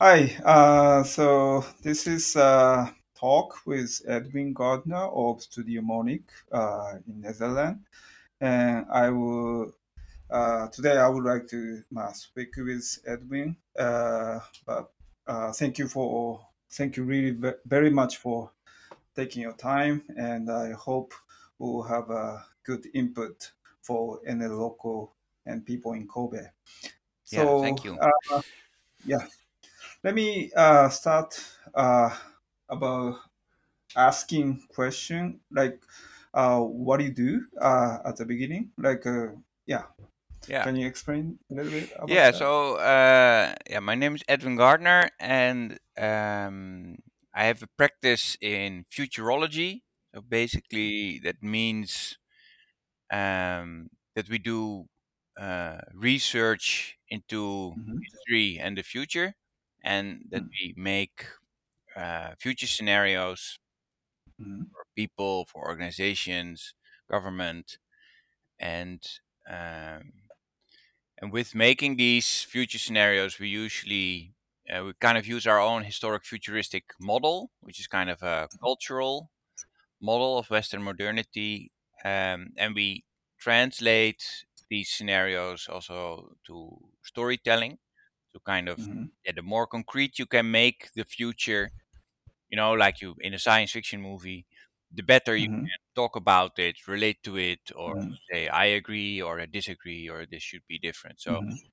Hi, uh, so this is a talk with Edwin Gardner of Studio Monnik uh, in Netherlands, and I will uh, today I would like to uh, speak with Edwin. Uh, but uh, thank you for thank you really very much for taking your time, and I hope we'll have a good input for any local and people in Kobe. Yeah, So thank you. uh, yeah, let me uh, start uh, about asking question like uh, what do you do uh, at the beginning? Like uh, yeah, Yeah, can you explain a little bit about yeah. that? So, uh, yeah, my name is Edwin Gardner, and um, I have a practice in futurology. So basically, that means um, that we do uh, research into hmm history and the future, and that we make uh, future scenarios hmm for people, for organizations, government, and um, And with making these future scenarios, we usually uh, we kind of use our own historic futuristic model, which is kind of a cultural model of Western modernity, um, and we translate these scenarios also to storytelling. So kind of hmm yeah, the more concrete you can make the future, you know, like you in a science fiction movie, the better you hmm can talk about it, relate to it, or hmm say I agree or I disagree or this should be different. So hmm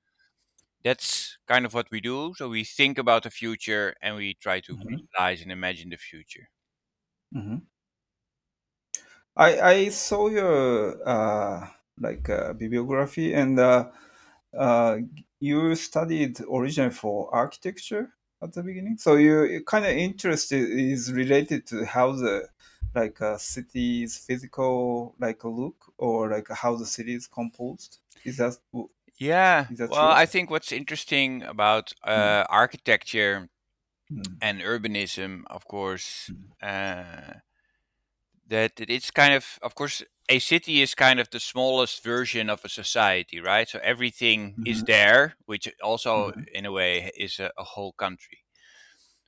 that's kind of what we do. So we think about the future and we try to hmm visualize and imagine the future. hmm I I saw your uh, like uh, bibliography and uh, uh, you studied originally for architecture at the beginning, so you kind of interested is related to how the like a city's physical like look or like how the city is composed. Is that Yeah, is that well, true? I think what's interesting about Mm, uh, architecture mm, and urbanism, of course, mm, uh, that it's kind of, of course, a city is kind of the smallest version of a society, right? So everything is mhm, there, which also, mhm, in a way, is a, a whole country.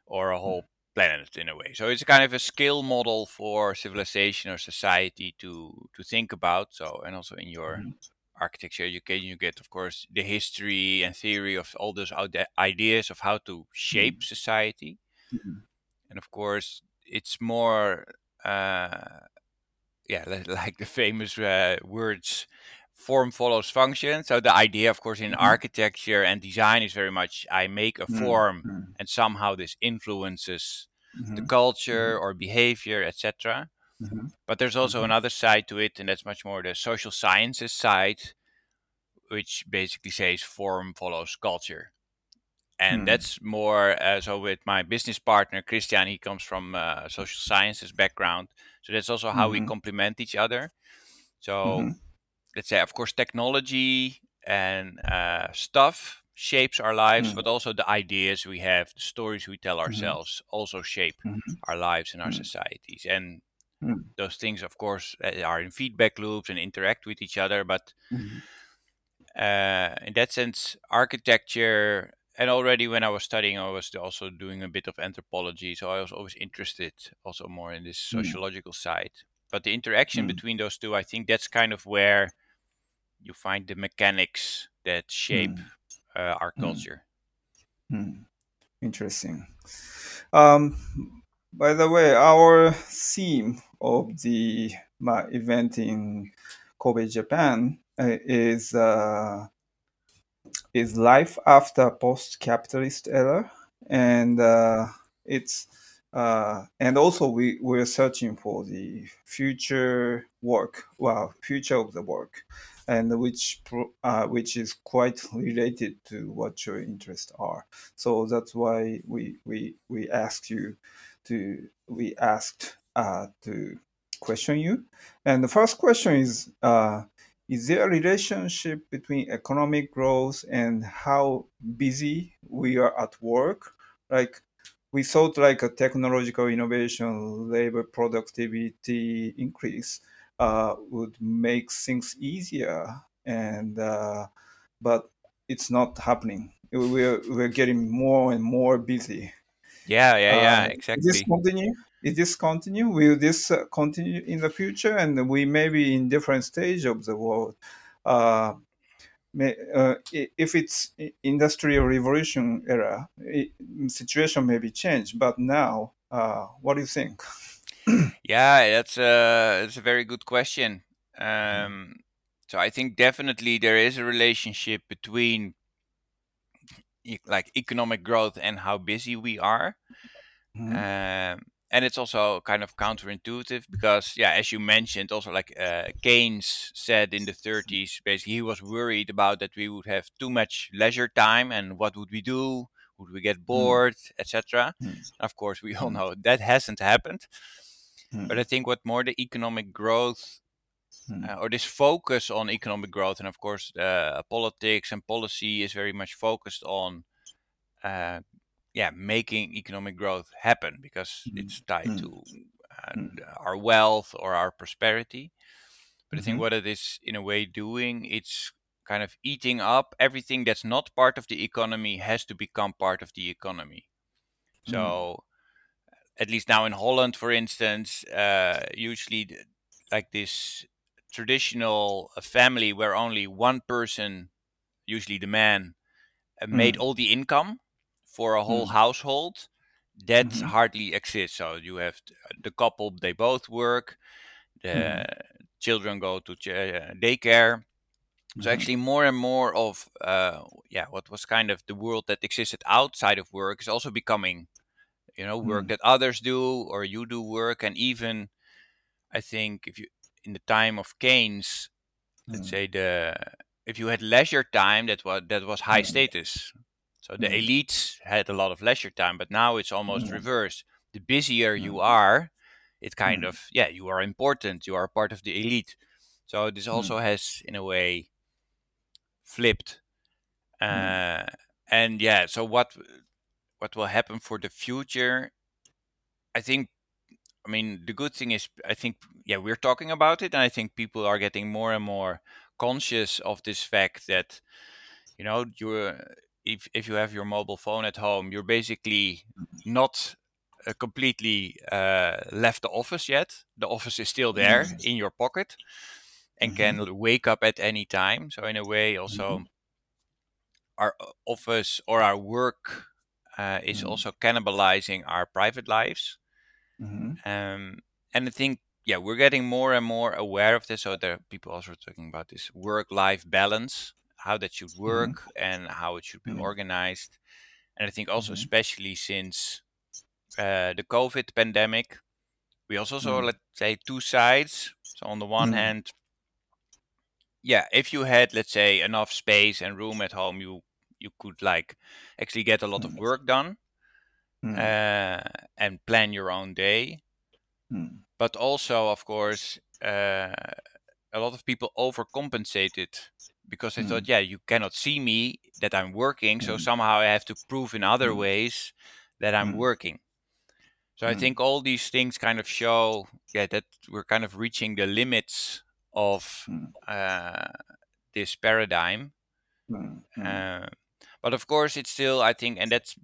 or a mm, whole planet in a way. So it's kind of a scale model for civilization or society to to think about. So and also in your mhm, architecture education, you get of course the history and theory of all those ide- ideas of how to shape mm, society. mhm, And of course, it's more uh, yeah, like the famous uh, words form follows function. So the idea, of course, in mhm, architecture and design is very much I make a mm, form mm, and somehow this influences the mhm, culture or behavior, etc. mhm, But there's also another side to it, and that's much more the social sciences side, which basically says form follows culture. And mm, that's more uh, so with my business partner Christian. He comes from uh, social sciences background, so that's also how we mhm, complement each other. So mhm, let's say, of course, technology and uh, stuff shapes our lives, mm, but also the ideas we have, the stories we tell mhm, ourselves also shape mhm, our lives and our mm, societies. And mm, those things, of course, are in feedback loops and interact with each other. But mhm, uh, in that sense, architecture, and already when I was studying, I was also doing a bit of anthropology. So I was always interested also more in this mm, sociological side. But the interaction mm, between those two, I think that's kind of where you find the mechanics that shape mm, uh, our mm, culture. mm. Interesting. Um, by the way, our theme of the my event in Kobe, Japan, uh, is uh, is life after post-capitalist era, and uh, it's uh, and also we we're searching for the future work, well, future of the work, and which uh, which is quite related to what your interests are. So that's why we we we asked you to we asked uh, to question you, and the first question is. Is there a relationship between economic growth and how busy we are at work? Like we thought like a technological innovation, labor productivity increase uh, would make things easier, and uh, but it's not happening. we're we're getting more and more busy. Yeah, yeah, yeah, Uh, is this exactly. continue? Is this continue? Will this uh, continue in the future? And we may be in different stage of the world. Uh, may, uh, if it's industrial revolution era, i situation may be changed. But now, uh, what do you think? Yeah, that's a that's a very good question. Um, so I think definitely there is a relationship between e- like economic growth and how busy we are. Mhm. Um, and it's also kind of counterintuitive because, yeah, as you mentioned, also like uh, Keynes said in the 30s, basically he was worried about that we would have too much leisure time and what would we do? Would we get bored, etc. Mm. Of course, we all Mm. know that hasn't happened. Mm. But I think what more the economic growth Mm. uh, or this focus on economic growth, and of course, uh, politics and policy is very much focused on, uh, yeah, making economic growth happen because Mm. it's tied Mm. to uh, Mm. our wealth or our prosperity. But I think Mhm. what it is in a way doing, it's kind of eating up everything that's not part of the economy has to become part of the economy. Mm. So, at least now in Holland, for instance, uh, usually like this traditional uh, family where only one person, usually the man, uh, made Mm. all the income for a whole Mm. household, that Mhm. hardly exists. So you have the couple, they both work, the Mm. children go to ch- uh, daycare. So Mhm. actually, more and more of uh, yeah, what was kind of the world that existed outside of work is also becoming, you know, work Mm. that others do or you do work, and even I think if you in the time of Keynes, let's Mm. say the if you had leisure time, that was that was high Mm. status. So the Mm. elites had a lot of leisure time, but now it's almost Mm. reversed. The busier you Mm. are, it kind Mm. of yeah, you are important. You are part of the elite. So this Mm. also has, in a way, flipped. Mm. Uh, and yeah, so what what will happen for the future? I think. I mean, the good thing is, I think, yeah, we're talking about it, and I think people are getting more and more conscious of this fact that, you know, you're if if you have your mobile phone at home, you're basically not uh, completely uh, left the office yet. The office is still there Mm. in your pocket and Mhm. can wake up at any time. So in a way, also our office or our work uh, is Mm. also cannibalizing our private lives. Um, and I think, yeah, we're getting more and more aware of this. So there are people also talking about this work-life balance, how that should work and how it should be Mm. organized. And I think also, Mhm. especially since uh, the COVID pandemic, we also saw, Mm. let's say, two sides. So on the one Mm. hand, yeah, if you had, let's say, enough space and room at home, you you could like actually get a lot of work done uh, and plan your own day. Mm. But also, of course, uh, a lot of people overcompensated because they Mm. thought, yeah, you cannot see me that I'm working, so Mm. somehow I have to prove in other Mm. ways that I'm Mm. working. So I Mm. think all these things kind of show, yeah, that we're kind of reaching the limits of Mm. uh, this paradigm. Mm. Mm. Uh, but of course, it's still, I think, and that's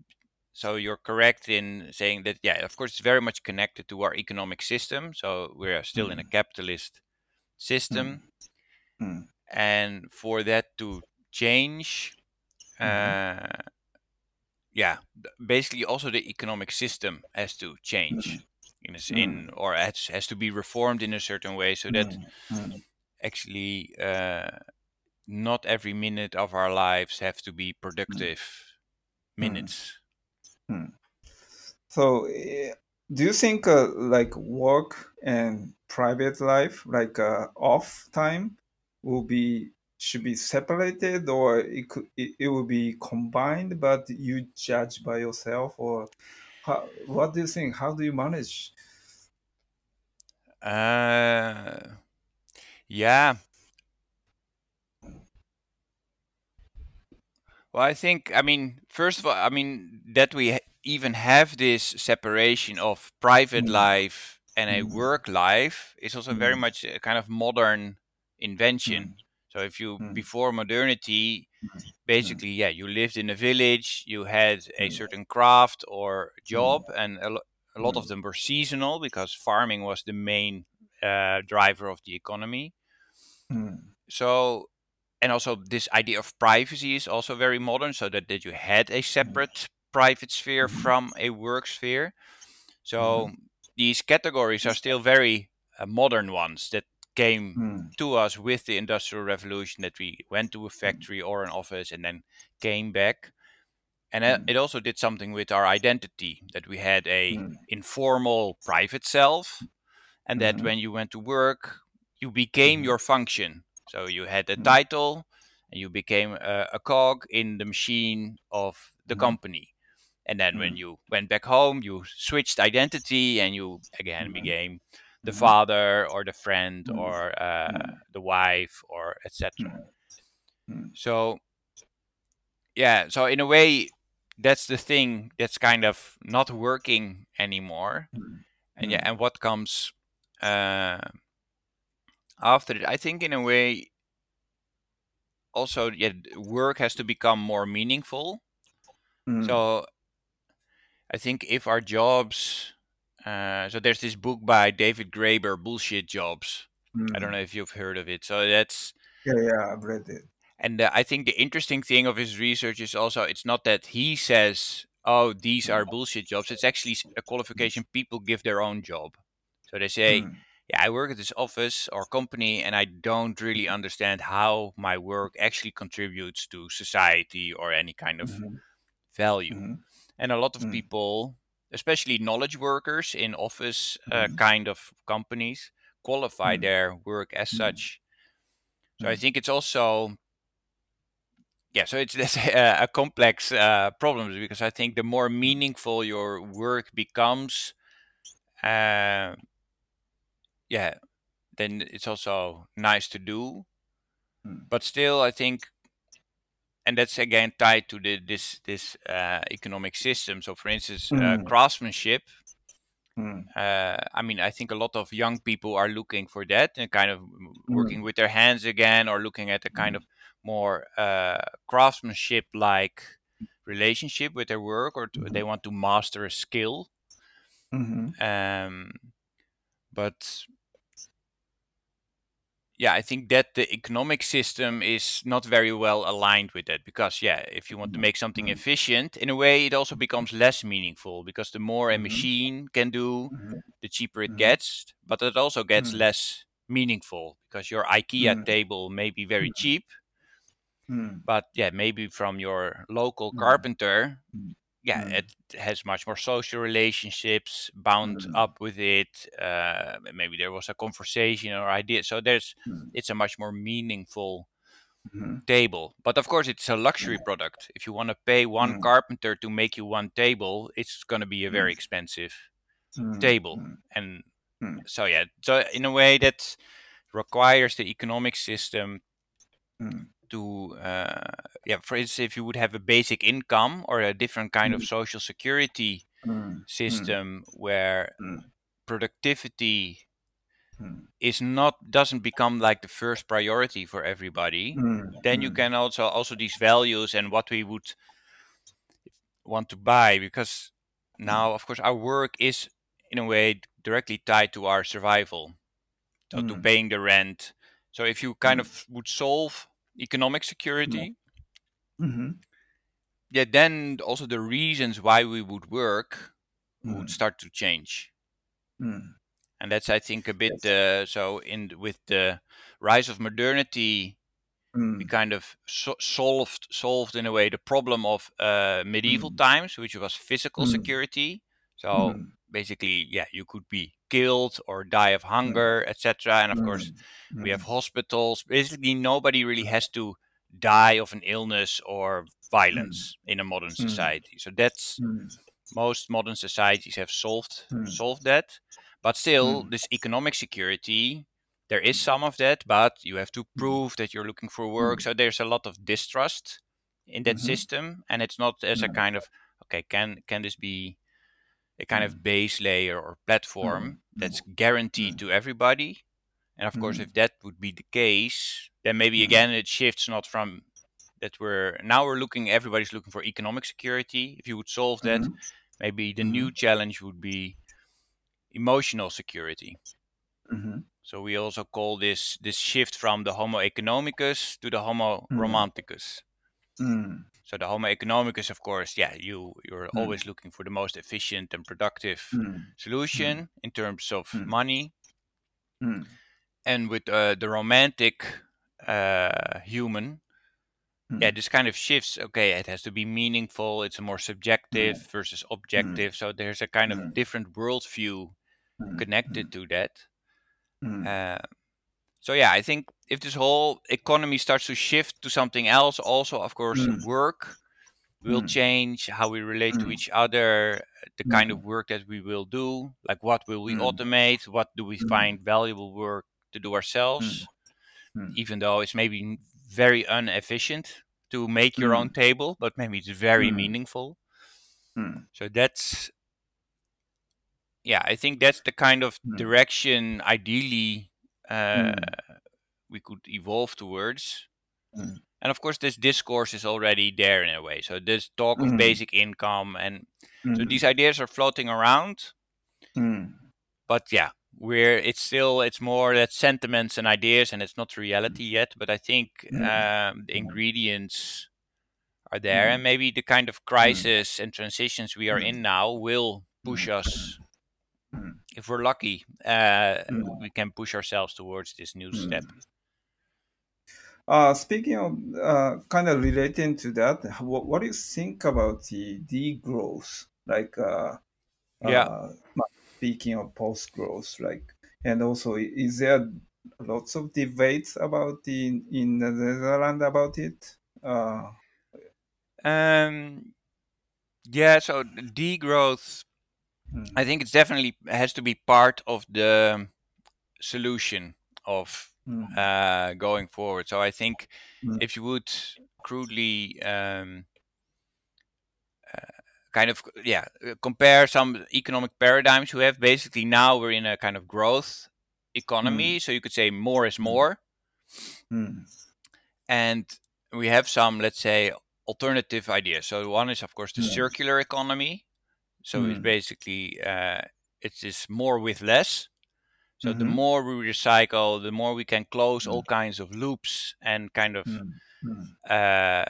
so you're correct in saying that, yeah, of course, it's very much connected to our economic system. So we're still in a capitalist system. Mm. And for that to change, Mhm. uh, yeah, basically also the economic system has to change in, a s in or has, has to be reformed in a certain way so that actually uh, not every minute of our lives have to be productive minutes. So, eh, do you think uh, like work and private life, like uh, off time, will be should be separated, or it could it, it will be combined, but you judge by yourself, or how, what do you think? How do you manage? Uh, yeah. Well, I think, I mean, first of all, I mean, that we even have this separation of private Mm. life and a Mm. work life is also very Mm. much a kind of modern invention. Mm. So if you, Mm. before modernity, basically yeah you lived in a village you had a certain craft or job and a, lo- a lot of them were seasonal because farming was the main uh, driver of the economy. So and also this idea of privacy is also very modern so that, that you had a separate private sphere from a work sphere. So these categories are still very uh, modern ones that came Mm. to us with the industrial revolution that we went to a factory or an office and then came back and Mm. it also did something with our identity that we had a Mm. informal private self and that Mhm. when you went to work you became Mhm. your function so you had a Mm. title and you became a, a cog in the machine of the company and then when Mm. you went back home you switched identity and you again became the Mhm. father or the friend Mm. or uh, Mm. the wife or etc so yeah so in a way that's the thing that's kind of not working anymore and yeah and what comes uh, after it i think in a way also yeah work has to become more meaningful Mm. so i think if our jobs uh, so there's this book by david graeber bullshit jobs i don't Mm. know if you've heard of it so that's Yeah, yeah, I've read it. And uh, I think the interesting thing of his research is also it's not that he says, "Oh, these are bullshit jobs." It's actually a qualification people give their own job. So they say, Mm. "Yeah, I work at this office or company, and I don't really understand how my work actually contributes to society or any kind of Mhm. value." Mhm. And a lot of Mm. people, especially knowledge workers in office uh, Mhm. kind of companies, qualify Mm. their work as Mm. such. So I Mm. think it's also yeah, so it's that's a, a complex uh, problem because I think the more meaningful your work becomes, uh, yeah, then it's also nice to do. Mm. But still, I think, and that's again tied to the this this uh, economic system. So, for instance, uh, Mm. craftsmanship. Mm. Uh, I mean, I think a lot of young people are looking for that and kind of working Mm. with their hands again, or looking at a kind Mm. of more uh, craftsmanship like relationship with their work, or to, they want to master a skill. Mhm. Um, but yeah, I think that the economic system is not very well aligned with that because, yeah, if you want to Mm. make something Mm. efficient, in a way, it also becomes less meaningful because the more a Mhm. machine can do, Mhm. the cheaper it Mhm. gets, but it also gets Mm. less meaningful because your IKEA Mm. table may be very Mm. cheap, Mm. but yeah, maybe from your local carpenter. Yeah, Mm. it has much more social relationships bound Mm. up with it. Uh, maybe there was a conversation or idea, so there's Mm. it's a much more meaningful Mhm. table. But of course, it's a luxury Mm. product. If you want to pay one Mm. carpenter to make you one table, it's going to be a very Mm. expensive table, and so yeah. So in a way, that requires the economic system. To uh, yeah for instance if you would have a basic income or a different kind of Mm. social security Mm. Mm. system where Mm. productivity Mm. is not doesn't become like the first priority for everybody then you can also also these values and what we would want to buy because now of course our work is in a way directly tied to our survival so to Mm. paying the rent so if you kind Mm. of would solve economic security Mhm. yeah then also the reasons why we would work would Mm. start to change Mm. and that's i think a bit Yes. uh, so in with the rise of modernity we Mm. kind of so- solved solved in a way the problem of uh, medieval Mm. times which was physical Mm. security so Mm. Basically yeah you could be killed or die of hunger etc and of course Mm. we have Mm. hospitals. Basically nobody really has to die of an illness or Mm. violence in a modern society. So that's most modern societies have solved solved that. But still this economic security there is some of that but you have to prove that you're looking for work. So there's a lot of distrust in that Mhm. system and it's not as a Mm. kind of okay can can this be a kind Mm. of base layer or platform Mm. that's Mm. guaranteed Mm. to everybody and of course Mm. if that would be the case then maybe Mm. again it shifts not from that we're now we're looking everybody's looking for economic security if you would solve that maybe the new challenge would be emotional security Mhm. so we also call this this shift from the homo economicus to the homo Mm. romanticus Mm. So the homo economicus of course yeah you you're Mm. always looking for the most efficient and productive Mm. solution in terms of Mm. money Mm. and with uh, the romantic uh, human yeah Mm. this kind of shifts okay it has to be meaningful it's more subjective versus objective so there's a kind Mm. of different worldview Mm. connected to that Mm. uh, so yeah i think if this whole economy starts to shift to something else also of course Mm. work will Mm. change how we relate to Mm. each other the kind Mm. of work that we will do like what will we Mm. automate what do we Mm. find valuable work to do ourselves Mm. even though it's maybe very inefficient to make your own table but maybe it's very Mm. meaningful Mm. so that's yeah i think that's the kind of Mm. direction ideally Mm. we could evolve towards Mm. and of course this discourse is already there in a way so this talk of Mm. basic income and so Mm. these ideas are floating around Mm. but yeah we're it's still it's more that sentiments and ideas and it's not reality yet but i think Mm. um, the Mm. ingredients are there Mm. and maybe the kind of crisis and transitions we are Mm. in now will push us Mm. If we're lucky uh, Mm. we can push ourselves towards this new Mm. step Uh, speaking of uh, kind of relating to that, what, what do you think about the degrowth? Like, uh, yeah uh, speaking of post growth, like, and also, is there lots of debates about the in the Netherlands about it? Uh, um yeah so degrowth mm, i think it's definitely has to be part of the solution of mm, uh, going forward. So I think Mm. if you would crudely um, uh, kind of yeah compare some economic paradigms we have basically now we're in a kind of growth economy so you could say more is more. Mm, and we have some let's say alternative ideas. So one is of course the Mm. circular economy so it's Mm. basically uh, it's this more with less so the Mhm. more we recycle the more we can close all kinds of loops and kind of mm, mm, uh,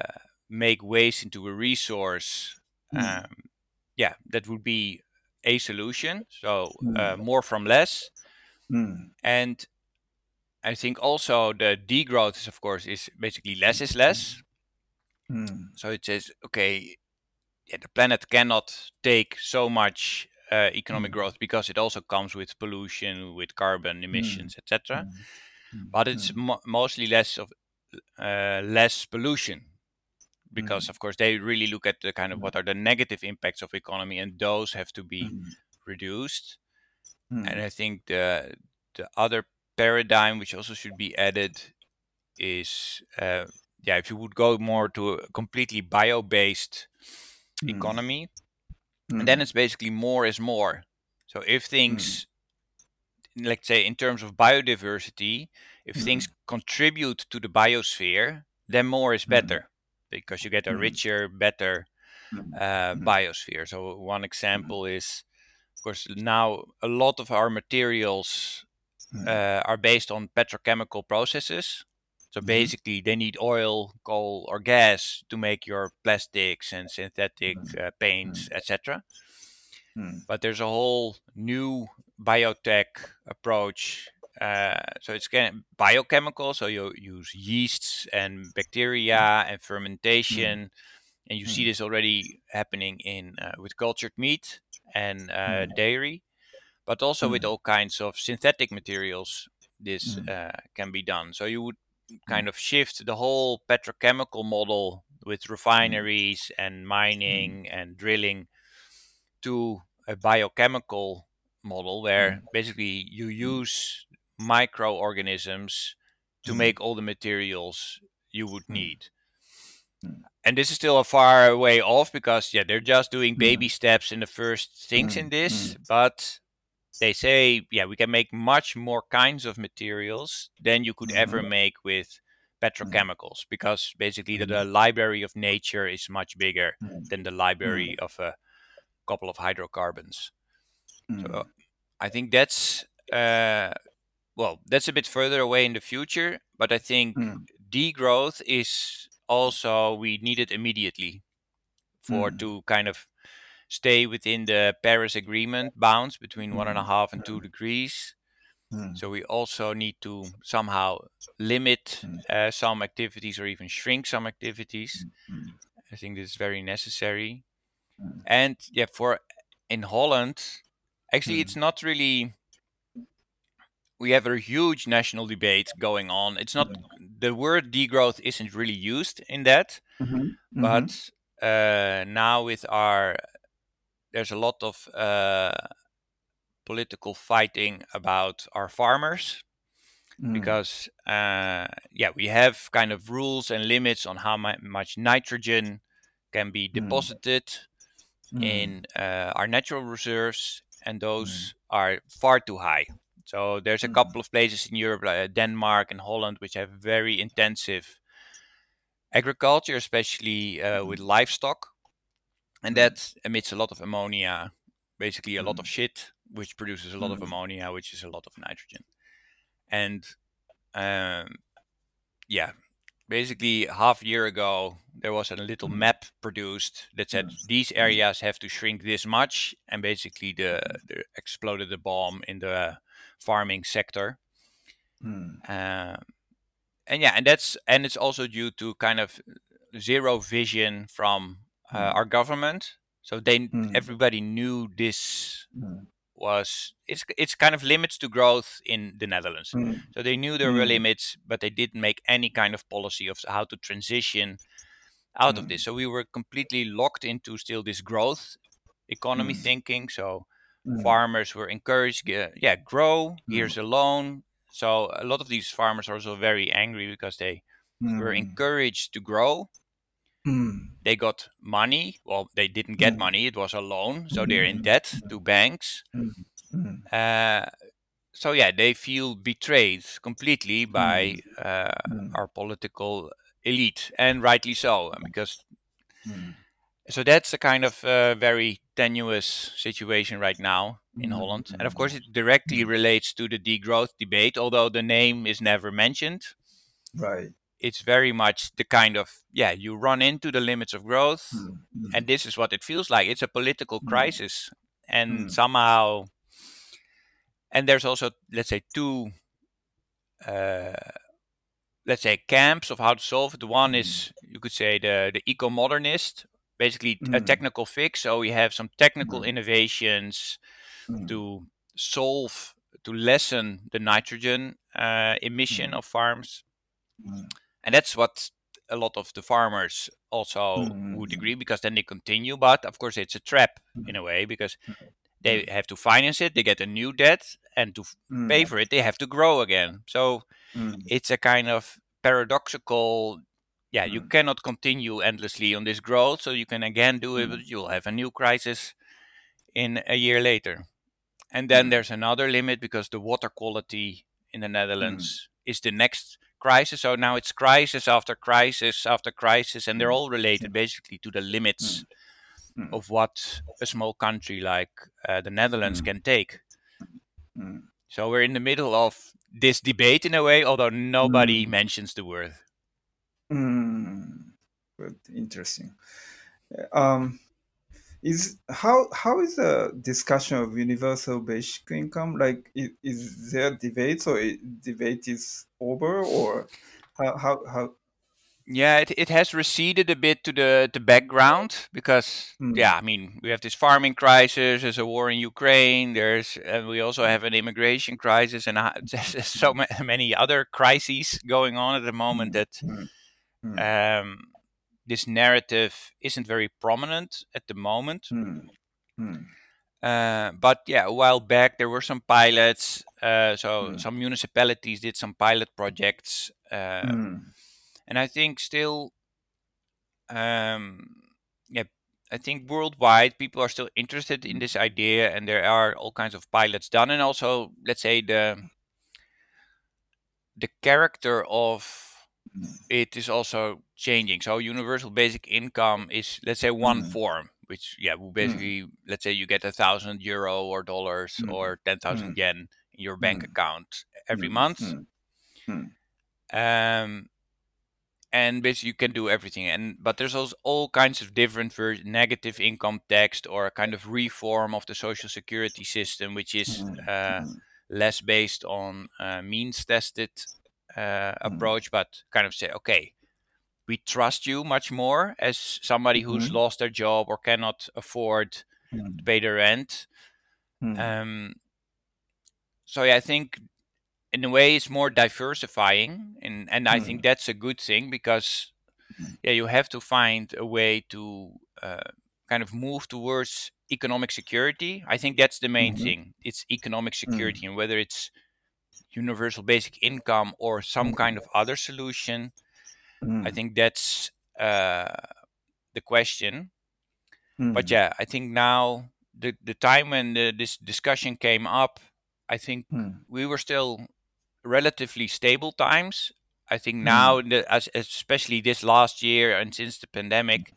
make waste into a resource Mm. um, yeah that would be a solution so Mm. uh, more from less mm, and i think also the degrowth is of course is basically less is less mm, so it says okay yeah, the planet cannot take so much uh, economic Mm. growth because it also comes with pollution with carbon emissions etc mm, but it's mm, mo- mostly less of uh, less pollution because of course they really look at the kind of Mm. what are the negative impacts of economy and those have to be mm, reduced. Mm, and i think the the other paradigm which also should be added is uh, yeah if you would go more to a completely bio-based mm, economy mm, and then it's basically more is more so if things let's say in terms of biodiversity if things contribute to the biosphere then more is Mm. better because you get a Mm. richer better Mm. uh, Mm. biosphere so one example is of course now a lot of our materials Mm. uh, are based on petrochemical processes so Mhm. basically they need oil coal or gas to make your plastics and synthetic Mm. uh, paints etc Mm. but there's a whole new biotech approach. Uh, so it's biochemical. So you use yeasts and bacteria and fermentation, and you see Mm. this already happening in uh, with cultured meat and uh, Mm. dairy, but also with all kinds of synthetic materials. This uh, can be done. So you would kind of shift the whole petrochemical model with refineries and mining and drilling to a biochemical model where basically you use microorganisms to Mm. make all the materials you would Mm. need. Mm. And this is still a far way off because yeah, they're just doing Mm. baby steps in the first things Mm. in this, but they say yeah, we can make much more kinds of materials than you could ever Mhm. make with mm-hmm. petrochemicals because basically the, the, mm-hmm. library of nature is much bigger mm-hmm. than the library of a couple of hydrocarbons. So I think that's uh, well, that's a bit further away in the future, but I think mm. degrowth is also we need it immediately for mm. to kind of stay within the Paris Agreement bounds between one and a mm-hmm. half and two mm-hmm. degrees. Mm. So we also need to somehow limit mm. uh, some activities or even shrink some activities. Mm-hmm. I think this is very necessary. Mm. And yeah, for in Holland, actually, it's not really. We have a huge national debate going on. It's not the word degrowth isn't really used in that, but uh, now with our there's a lot of uh, political fighting about our farmers mm. because uh, yeah we have kind of rules and limits on how mu- much nitrogen can be deposited mm. in uh, our natural reserves and those are far too high. So there's a couple of places in europe like denmark and holland which have very intensive agriculture especially uh, with livestock and mm-hmm. that emits a lot of ammonia basically a lot of mm-hmm. shit which produces a lot of mm-hmm. ammonia which is a lot of nitrogen. And um, yeah basically half a year ago there was a little map produced that said these areas have to shrink this much and basically the, the exploded the bomb in the farming sector. Uh, and yeah and that's and it's also due to kind of zero vision from uh, our government. So they Mm. everybody knew this Mm. was it's it's kind of limits to growth in the Netherlands. Mm. So they knew there were Mm. limits, but they didn't make any kind of policy of how to transition out of Mm. this. So we were completely locked into still this growth economy Mm. thinking. So Mm. farmers were encouraged, yeah, yeah, grow. Mm. Here's a loan. So a lot of these farmers are also very angry because they were Mm. encouraged to grow. Mm. They got money. Well, they didn't get Mm. money. It was a loan, so they're in debt to banks. Mm. Mm. Uh, so yeah, they feel betrayed completely by uh, our political elite, and rightly so, because so that's a kind of uh, very tenuous situation right now in. Holland, and of course it directly relates to the degrowth debate, although the name is never mentioned. Right. It's very much the kind of yeah, you run into the limits of growth, Mm. Mm. and this is what it feels like. It's a political Mm. crisis, and Mm. somehow, and there's also let's say two, uh, let's say camps of how to solve it. The one is you could say the the eco modernist, basically a Mm. technical fix. So we have some technical innovations to solve to lessen the nitrogen uh, emission of farms, Mm. And that's what a lot of the farmers also Mm. would agree because then they continue. But of course, it's a trap mm-hmm. in a way because mm-hmm. they have to finance it, they get a new debt, and to f- Mm. pay for it, they have to grow again. So Mm. it's a kind of paradoxical. Yeah, you cannot continue endlessly on this growth, so you can again do it, but you'll have a new crisis in a year later. And then there's another limit because the water quality in the. Netherlands is the next crisis. So now it's crisis after crisis after crisis, and they're Mm. all related basically to the limits Mm. of what a small country like uh, the Netherlands Mm. can take. Mm. So we're in the middle of this debate in a way, although nobody Mm. mentions the word. Mm. Good. Interesting. Um, is how how is the discussion of universal basic income like? Is, is there debate or i- debate is over or how how how? Yeah, it, it has receded a bit to the, the background because, Mm. yeah, I mean, we have this farming crisis, there's a war in Ukraine, there's, and we also have an immigration crisis, and uh, there's so ma- many other crises going on at the moment that. Mm. um, this narrative isn't very prominent at the moment. Mm. Mm. Uh, but yeah, a while back there were some pilots. Uh, so Mm. some municipalities did some pilot projects, uh, Mm. and I think still, um, yeah, I think worldwide people are still interested in this idea, and there are all kinds of pilots done, and also let's say the the character of it is also changing. So universal basic income is let's say one Mm. form, which yeah, will basically let's say you get a thousand euro or dollars Mm. or ten thousand Mm. yen in your bank Mm. account every Mm. month. Mm. Mm. Um, and basically you can do everything. And but there's also all kinds of different ver- negative income tax or a kind of reform of the social security system, which is Mm. uh, Mm. less based on uh, means tested uh, approach, but kind of say, okay, we trust you much more as somebody who's Mhm. lost their job or cannot afford to Mm. pay their rent. Mm. Um, so yeah, I think in a way it's more diversifying, and and I think that's a good thing because Mm. yeah, you have to find a way to uh, kind of move towards economic security. I think that's the main Mhm. thing. It's economic security, and whether it's universal basic income or some kind of other solution, I Mm. think that's uh, the question. But Mm. yeah, I think now the the time when the, this discussion came up, I think Mm. we were still relatively stable times. I think Mm. now, the, as, especially this last year and since the pandemic,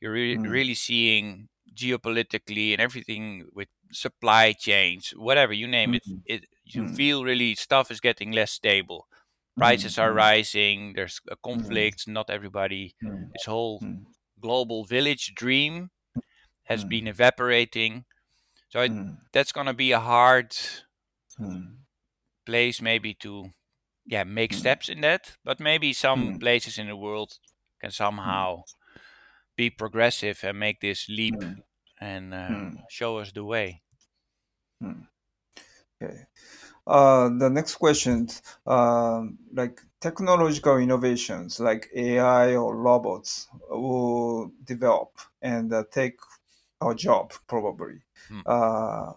you're re- Mm. really seeing geopolitically and everything with supply chains, whatever you name it, Mm. it you Mm. feel really stuff is getting less stable. Prices are Mm. rising. There's uh, mm-hmm. conflicts. Not everybody. Mm. This whole global village dream has been evaporating. So it, that's gonna be a hard place maybe to yeah make steps in that. But maybe some places in the world can somehow be progressive and make this leap and uh, show us the way. Okay. Uh, the next question, um, like technological innovations like AI or robots will develop and uh, take our job probably, Hmm. uh,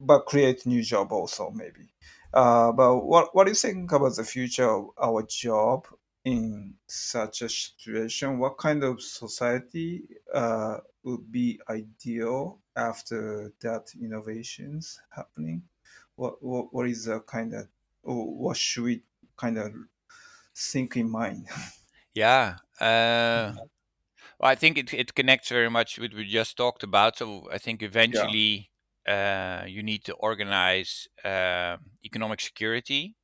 but create new job also maybe. Uh, but what what do you think about the future of our job in such a situation? What kind of society uh, would be ideal after that innovations happening? What what, what is the kind of what should we kind of think in mind? Yeah. Uh, well, I think it, it connects very much with what we just talked about. So I think eventually uh, you need to organize uh, economic security,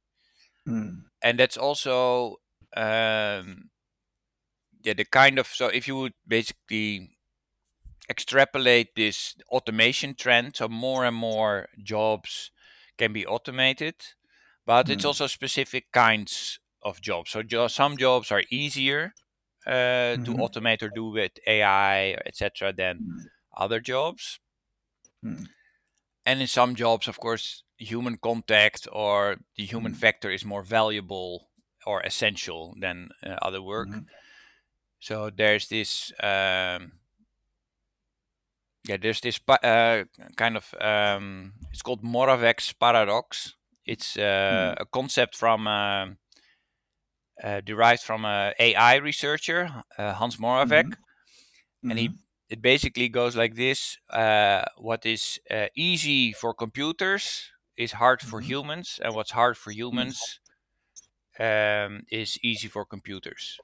Mm, and that's also um, yeah the kind of so if you would basically extrapolate this automation trend, so more and more jobs can be automated, but it's Mm. also specific kinds of jobs. So jo- some jobs are easier uh, to Mhm. automate or do with AI, etc., than Mm. other jobs. Mm. And in some jobs, of course, human contact or the human Mm. factor is more valuable or essential than uh, other work. Mhm. So there's this, um, yeah, there's this uh, kind of, um, it's called Moravec's paradox. It's uh, a concept from, um uh, derived from a AI researcher, uh, Hans Moravec, Mhm. and he Mhm. it basically goes like this: uh, what is uh, easy for computers is hard for Mhm. humans, and what's hard for humans um, is easy for computers.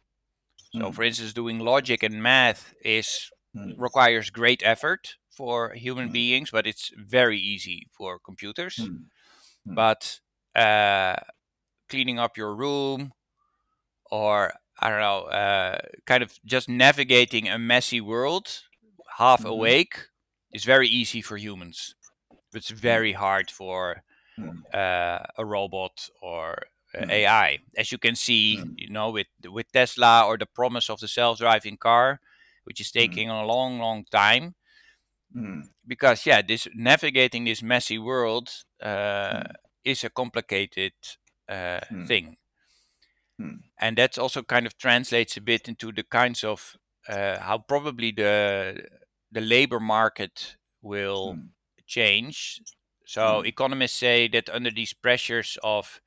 So, Mm. for instance, doing logic and math is Mm. requires great effort for human Mm. beings, but it's very easy for computers. Mm. Mm. But uh, cleaning up your room, or I don't know, uh, kind of just navigating a messy world, half Mhm. awake, is very easy for humans. But it's very hard for Mm. uh, a robot or uh, Mm. AI. As you can see, Mm. you know, with with Tesla or the promise of the self-driving car, which is Mm. taking a long, long time. Mm. Because yeah, this navigating this messy world uh, Mm. is a complicated uh, Mm. thing, Mm. and that also kind of translates a bit into the kinds of uh, how probably the the labor market will Mm. change. So Mm. economists say that under these pressures of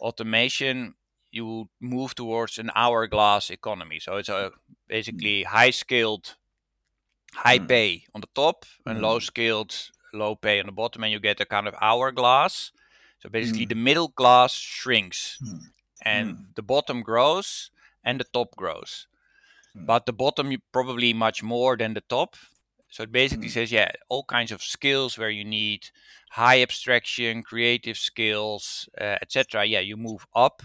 automation, you move towards an hourglass economy. So it's a basically high skilled, high Mm. pay on the top and Mm. low skilled, low pay on the bottom, and you get a kind of hourglass. So basically, Mm. the middle class shrinks, Mm. and Mm. the bottom grows and the top grows. Mm. But the bottom probably much more than the top. So it basically Mm. says, yeah, all kinds of skills where you need high abstraction, creative skills, uh, etc. Yeah, you move up,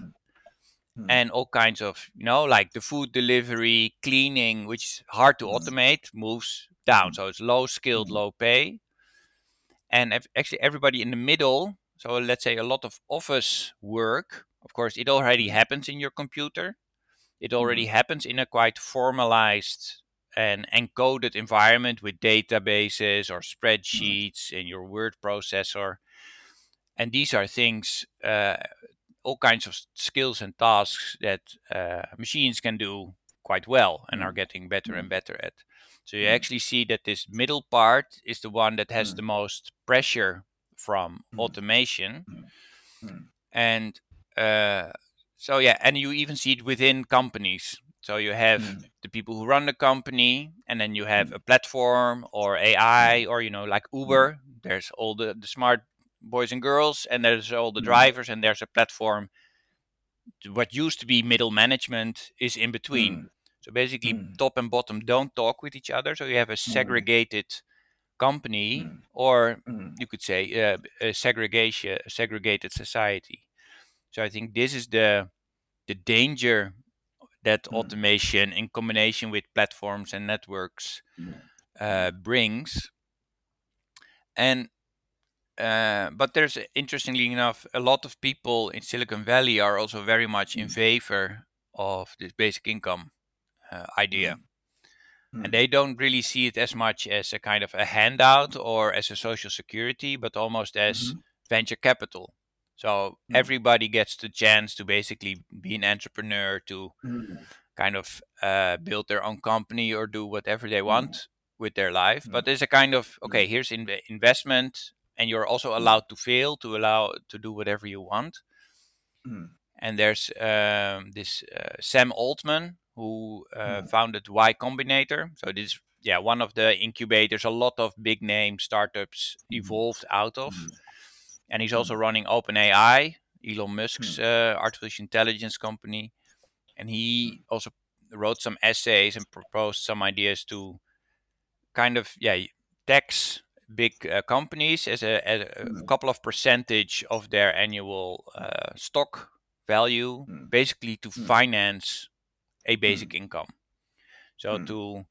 Mm. and all kinds of you know like the food delivery, cleaning, which is hard to Mm. automate, moves down. Mm. So it's low skilled, low pay, and actually everybody in the middle. So let's say a lot of office work. Of course, it already happens in your computer. It already happens in a quite formalized and encoded environment with databases or spreadsheets in your word processor. And these are things, uh, all kinds of skills and tasks that uh, machines can do quite well and are Mm. getting better Mm. and better at. So you Mm. actually see that this middle part is the one that has Mm. the most pressure from Mm. automation. Mm. And uh, so, yeah, and you even see it within companies. So you have Mm. the people who run the company, and then you have Mm. a platform or AI, or, you know, like Uber. There's all the, the smart boys and girls, and there's all the Mm. drivers, and there's a platform. What used to be middle management is in between. Mm. So basically, Mm. top and bottom don't talk with each other. So you have a segregated company, Mm. or Mm. you could say uh, a segregation, a segregated society. So I think this is the the danger that Mm. automation, in combination with platforms and networks, Mm. uh, brings. And uh, but there's interestingly enough, a lot of people in Silicon Valley are also very much in Mm. favor of this basic income uh, idea. Mm. and they don't really see it as much as a kind of a handout or as a social security, but almost as Mhm. venture capital. So Mm. everybody gets the chance to basically be an entrepreneur, to Mm. kind of uh, build their own company or do whatever they Mm. want with their life. Mm. But there's a kind of okay, here's in investment, and you're also allowed to fail, to allow to do whatever you want. Mm. And there's um, this uh, Sam Altman who uh, Mm. founded Y Combinator. So this, yeah, one of the incubators a lot of big name startups Mm. evolved out of. Mm. And he's also running OpenAI, Elon Musk's Mm. uh, artificial intelligence company. And he also wrote some essays and proposed some ideas to kind of, yeah, tax big uh, companies as a, as a Mm. couple of percentage of their annual uh, stock value, Mm. basically to Mm. finance a basic income. So Mm. to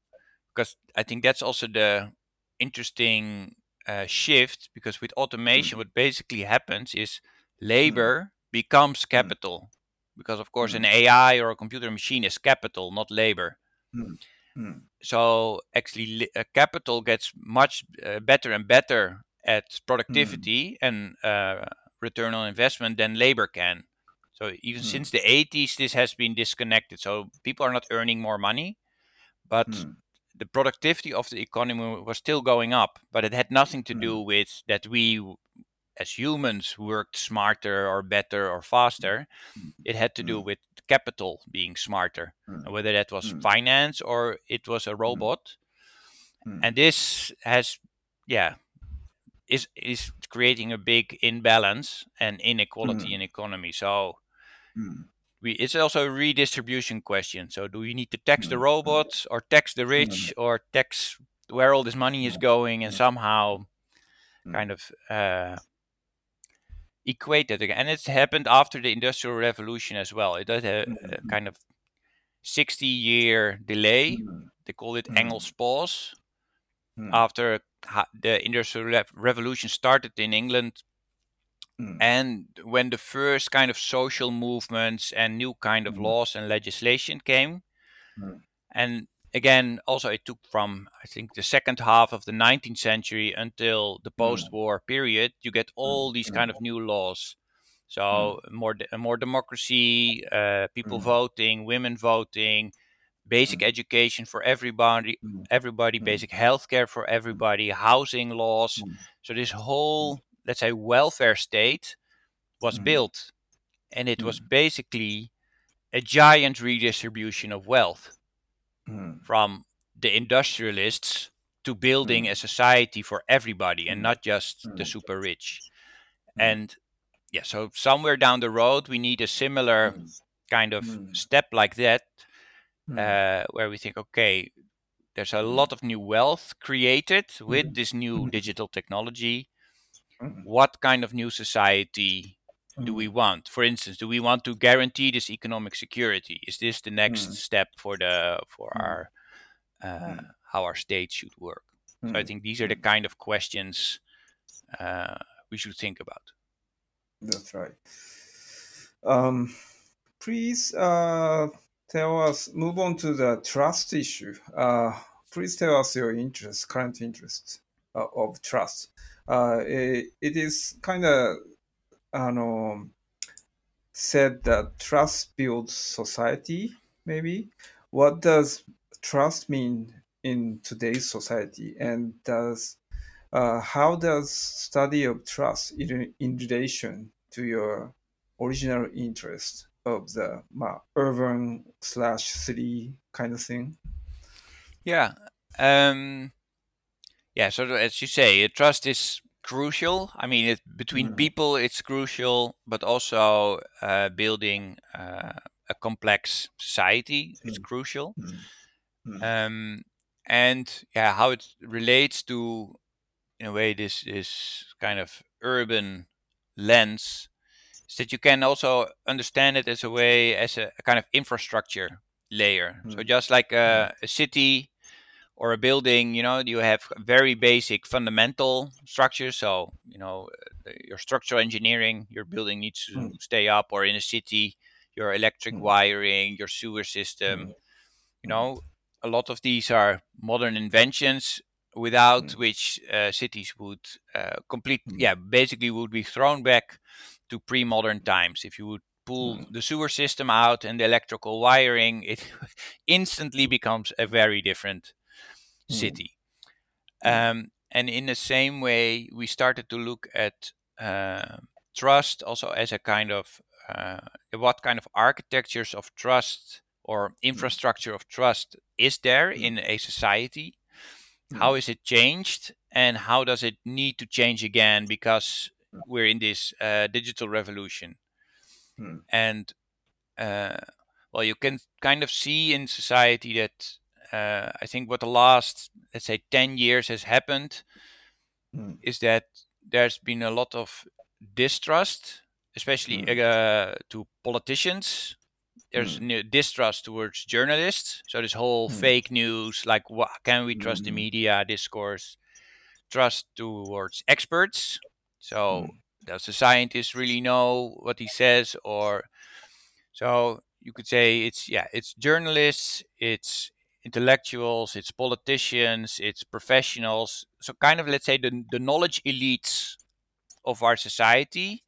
because I think that's also the interesting uh, shift because with automation, what basically happens is labor becomes capital because of course an AI or a computer machine is capital, not labor. Mm. Mm. So actually, uh, capital gets much uh, better and better at productivity and uh, return on investment than labor can. So even Mm. since the 80s, this has been disconnected. So people are not earning more money, but Mm. the productivity of the economy was still going up. But it had nothing to do Mm. with that we, as humans, worked smarter or better or faster. Mm. It had to do Mm. with capital being smarter, Mm. and whether that was Mm. finance or it was a robot. Mm. And this has, yeah, is is creating a big imbalance and inequality Mm. in economy. So Mm. we it's also a redistribution question. So do we need to tax the Mm. robots or tax the rich or tax where all this money is going and somehow Mm. kind of uh, equate that again? And it's happened after the industrial revolution as well. It had a, a Mhm. kind of 60 year delay. Mm. They call it Mm. Engels pause Mm. after the industrial revolution started in England Mm. and when the first kind of social movements and new kind of laws and legislation came Mm. and again also it took from i think the second half of the 19th century until the post-war period you get all these kind of new laws so more de- more democracy uh, people Mm. voting women voting basic Mm. education for everybody Mm. everybody Mm. basic healthcare for everybody housing laws Mm. so this whole let's say welfare state was Mm. built and it was basically a giant redistribution of wealth Mm. from the industrialists to building Mm. a society for everybody and Mm. not just the Mm. super rich Mm. and yeah, so somewhere down the road, we need a similar kind of step like that, uh, where we think, okay, there's a lot of new wealth created with this new digital technology. What kind of new society do we want? For instance, do we want to guarantee this economic security? Is this the next Mm. step for the for Mm. our uh, Mm. how our state should work? So I Mm. think these are the kind of questions uh, we should think about. That's right. Um, please uh, tell us, move on to the trust issue. Uh, please tell us your interest, current interest uh, of trust. Uh, it, it is kind of um, said that trust builds society, maybe. What does trust mean in today's society? And does uh, how does study of trust in, in relation to your original interest of the ma, urban slash city kind of thing? Yeah. Um, yeah. So as you say, uh, trust is crucial. I mean, it, between Mm. people, it's crucial, but also uh, building uh, a complex society is Mm. crucial. Mm. Mm. Um, and yeah, how it relates to, in a way, this this kind of urban lens is that you can also understand it as a way as a, a kind of infrastructure layer. So Mm. just like a, a city or a building, you know, you have very basic fundamental structure. So, you know, uh, your structural engineering, your building needs to Mm. stay up, or in a city, your electric Mm. wiring, your sewer system. Mm. You know, a lot of these are modern inventions without Mm. which uh, cities would uh, complete, Mm. yeah, basically would be thrown back to pre-modern times. If you would pull Mm. the sewer system out and the electrical wiring, it instantly becomes a very different Mm. City. Mm. Um, and in the same way, we started to look at uh, trust also as a kind of uh, what kind of architectures of trust or infrastructure of trust is there Mm. in a society? How Mm. is it changed? And how does it need to change again because Mm. we're in this uh, digital revolution? Mm. And uh, well, you can kind of see in society that uh, I think what the last, let's say, 10 years has happened Mm. is that there's been a lot of distrust, especially Mm. uh, to politicians. There's Mm. distrust towards journalists. So this whole Mm. fake news, like what can we trust the Mm. media discourse? Trust towards experts. So Mm. does the scientist really know what he says, or so you could say it's yeah, it's journalists, it's intellectuals, it's politicians, it's professionals. So kind of let's say the the knowledge elites of our society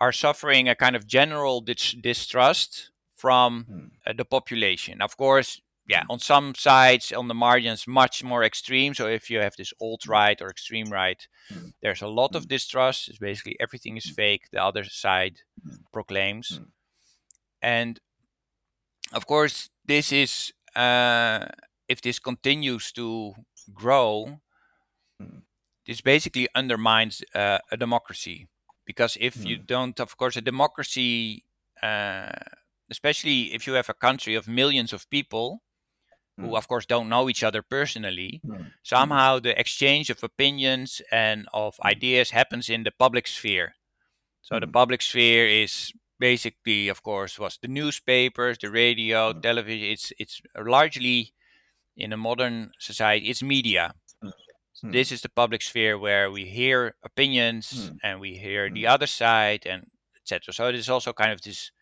are suffering a kind of general dis- distrust from Mm. uh, the population. Of course, yeah, on some sides, on the margins, much more extreme. So if you have this alt right or extreme right, Mm. there's a lot of Mm. distrust. It's basically everything is fake. The other side proclaims, and of course, this is if this continues to grow, Mm. this basically undermines uh, a democracy because if you Mm. don't, of course, a democracy, uh, especially if you have a country of millions of people who, Mm. of course, don't know each other personally, Mm. somehow the exchange of opinions and of Mm. ideas happens in the public sphere. So the Mm. public sphere is basically, of course, was the newspapers, the radio, Mm. television. It's it's largely in a modern society, it's media. Mm. This is the public sphere where we hear opinions Mm. and we hear the other side and etc. So it is also kind of this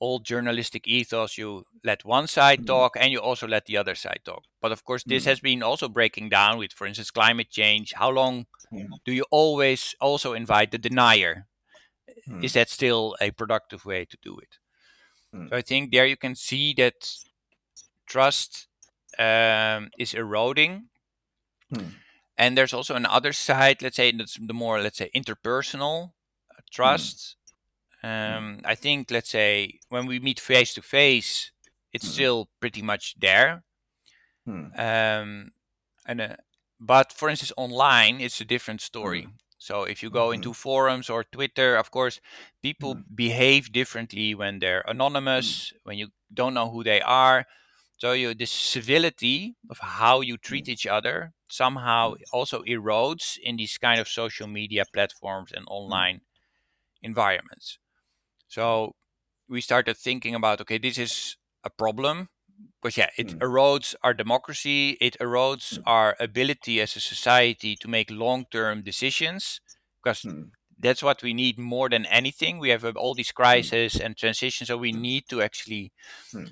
old journalistic ethos. You let one side Mm. talk and you also let the other side talk. But of course, this Mm. has been also breaking down with, for instance, climate change. How long Mm. do you always also invite the denier? Mm. Is that still a productive way to do it? Mm. So I think there you can see that trust um, is eroding. Mm. And there's also another side, let's say that's the more, let's say, interpersonal uh, trust. Um, I think, let's say, when we meet face to face, it's Mm. still pretty much there. Um, and uh, but for instance, online, it's a different story. So if you go into mm-hmm. forums or Twitter, of course, people mm-hmm. behave differently when they're mm-hmm. anonymous, when you don't know who they are. So you this civility of how you treat each other somehow also erodes in these kind of social media platforms and online environments. So we started thinking about okay, this is a problem because yeah, it hmm. erodes our democracy, it erodes hmm. our ability as a society to make long-term decisions because hmm. that's what we need more than anything. We have uh, all these crises and transitions, so we need to actually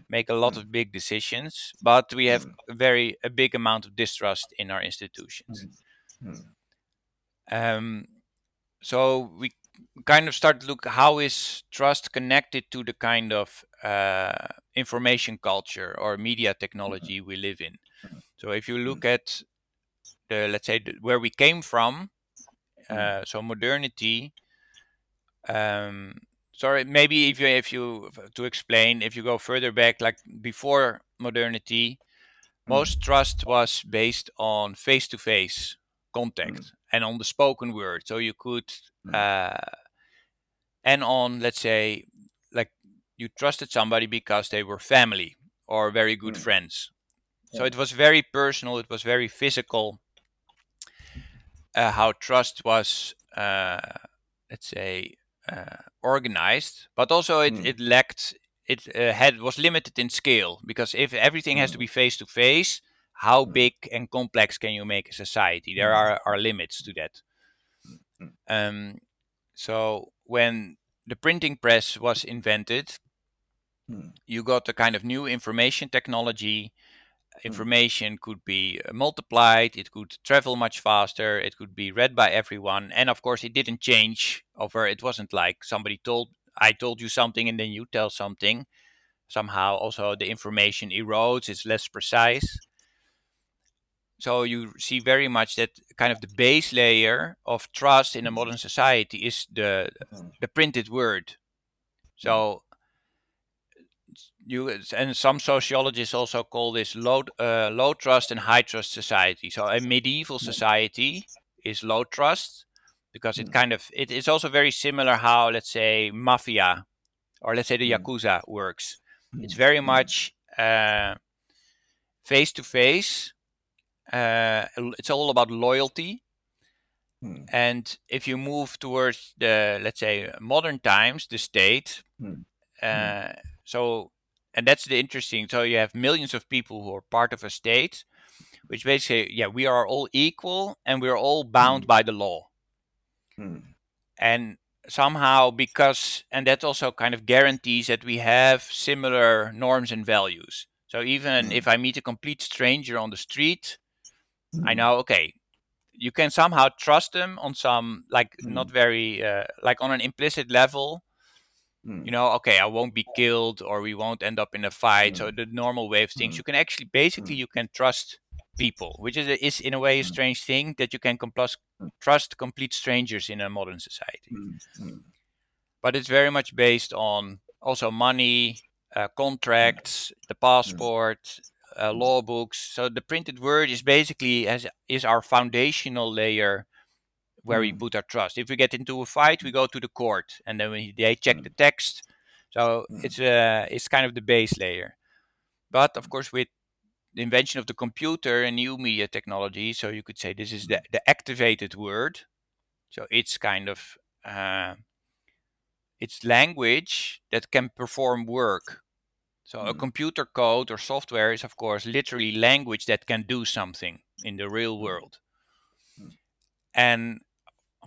make a lot of big decisions. But we have a very a big amount of distrust in our institutions. Um, so we kind of start to look how is trust connected to the kind of uh, information culture or media technology we live in. So if you look at the let's say the, where we came from, uh, so modernity. Um, sorry, maybe if you if you to explain if you go further back, like before modernity, most trust was based on face to face contact and on the spoken word. So you could uh, and on let's say you trusted somebody because they were family or very good friends. So it was very personal. It was very physical. Uh, how trust was, uh, let's say, uh, organized, but also it, it lacked. It uh, had was limited in scale because if everything has to be face to face, how big and complex can you make a society? There are, are limits to that. Um, so when the printing press was invented, Hmm. you got a kind of new information technology. Hmm. Information could be uh, multiplied, it could travel much faster, it could be read by everyone. And of course, it didn't change over, it wasn't like somebody told, I told you something and then you tell something. Somehow, also, the information erodes, it's less precise. So you see very much that kind of the base layer of trust in a hmm. modern society is the the printed word. So you and some sociologists also call this low uh, low trust and high trust society. So a medieval society is low trust because it hmm. kind of it is also very similar how let's say mafia or let's say the hmm. yakuza works. Hmm. It's very much face to face. It's all about loyalty. And if you move towards the let's say modern times, the state, uh, so and that's the interesting so you have millions of people who are part of a state which basically yeah we are all equal and we're all bound mm. by the law. Hmm. And somehow because and that also kind of guarantees that we have similar norms and values. So even hmm. if i meet a complete stranger on the street i hmm. know okay you can somehow trust them on some like not very uh, like on an implicit level Hmm. you know, okay, I won't be killed or we won't end up in a fight. So hmm. the normal way of things, hmm. you can actually basically you can trust people, which is is in a way a strange thing that you can compl- trust complete strangers in a modern society. But it's very much based on also money, uh, contracts, the passport, uh, law books. So the printed word is basically as is our foundational layer where we mm-hmm. put our trust. If we get into a fight, we go to the court, and then we, they check mm. the text. So mm. it's uh, it's kind of the base layer. But of course, with the invention of the computer and new media technology, so you could say this is the, mm. the activated word. So it's kind of uh, it's language that can perform work. So a computer code or software is of course literally language that can do something in the real world. And of